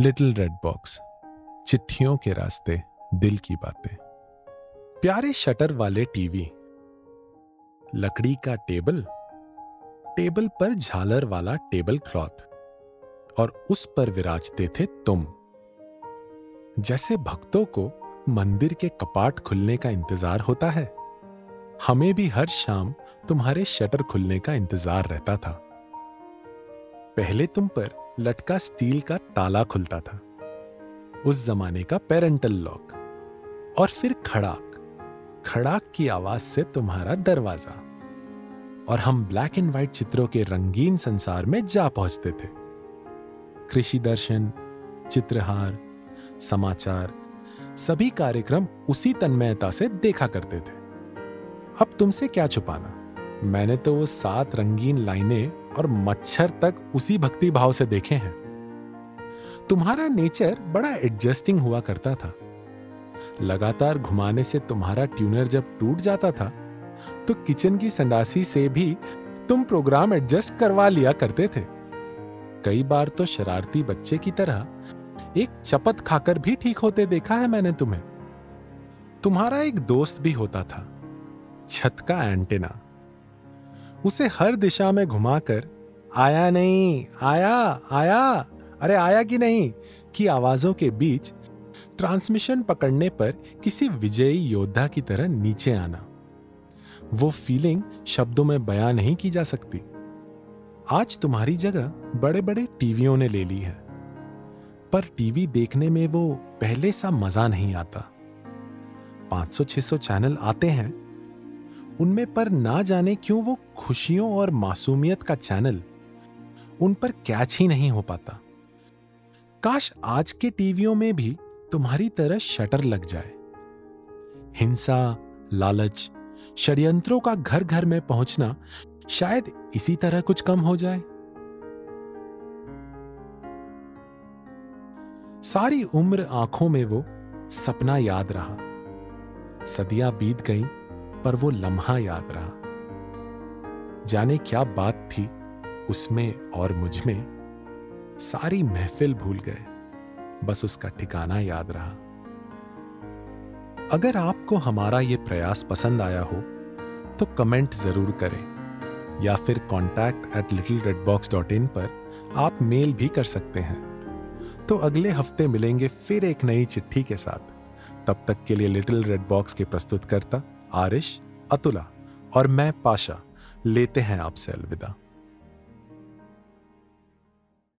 Little red box, चिट्ठियों के रास्ते दिल की बातें। प्यारे शटर वाले टीवी, लकड़ी का टेबल टेबल पर झालर वाला टेबल क्लॉथ, और उस पर विराजते थे तुम। जैसे भक्तों को मंदिर के कपाट खुलने का इंतज़ार होता है, हमें भी हर शाम तुम्हारे शटर खुलने का इंतज़ार रहता था। पहले तुम पर लटका स्टील का ताला खुलता था। उस जमाने का पेरेंटल लॉक और फिर खड़ाक। खड़ाक की आवाज़ से तुम्हारा दरवाज़ा। और हम ब्लैक एंड व्हाइट चित्रों के रंगीन संसार में जा पहुँचते थे। कृषि दर्शन, चित्रहार, समाचार, सभी कार्यक्रम उसी तन्मयता से देखा करते थे। अब तुमसे क्या छुपाना? मैंने तो वो सात रंगीन लाइनें और मच्छर तक उसी भक्ति भाव से देखे हैं। तुम्हारा नेचर बड़ा एडजस्टिंग हुआ करता था। लगातार घुमाने से तुम्हारा ट्यूनर जब टूट जाता था तो किचन की संडासी से भी तुम प्रोग्राम एडजस्ट करवा लिया करते थे। कई बार तो शरारती बच्चे की तरह एक चपत खाकर भी ठीक होते देखा है मैंने तुम्हें। तुम्हारा एक दोस्त भी होता था, छत का एंटेना उसे हर दिशा में घुमाकर, आया नहीं, आया आया। अरे, आया कि नहीं? की आवाजों के बीच ट्रांसमिशन पकड़ने पर किसी विजयी योद्धा की तरह नीचे आना। वो फीलिंग शब्दों में बयां नहीं की जा सकती। आज तुम्हारी जगह बड़े बड़े टीवियों ने ले ली है। पर टीवी देखने में वो पहले सा मज़ा नहीं आता। 500-600 चैनल आते हैं उनमें पर ना जाने क्यों वो खुशियों और मासूमियत का चैनल उन पर कैच ही नहीं हो पाता। काश आज के टीवियों में भी तुम्हारी तरह शटर लग जाए। हिंसा, लालच, षड्यंत्रों का घर घर में पहुँचना शायद इसी तरह कुछ कम हो जाए। सारी उम्र आँखों में वो सपना याद रहा। सदियाँ बीत गईं पर वो लम्हा याद रहा। जाने क्या बात थी उसमें और मुझमें, सारी महफिल भूल गए, बस उसका ठिकाना याद रहा। अगर आपको हमारा ये प्रयास पसंद आया हो तो कमेंट ज़रूर करें, या फिर contact at little red box dot in पर आप मेल भी कर सकते हैं। तो अगले हफ़्ते मिलेंगे फिर एक नई चिट्ठी के साथ। तब तक के लिए लिटिल रेड बॉक्स के प्रस्तुतकर्ता आरिश अतुला और मैं पाशा लेते हैं आपसे अलविदा।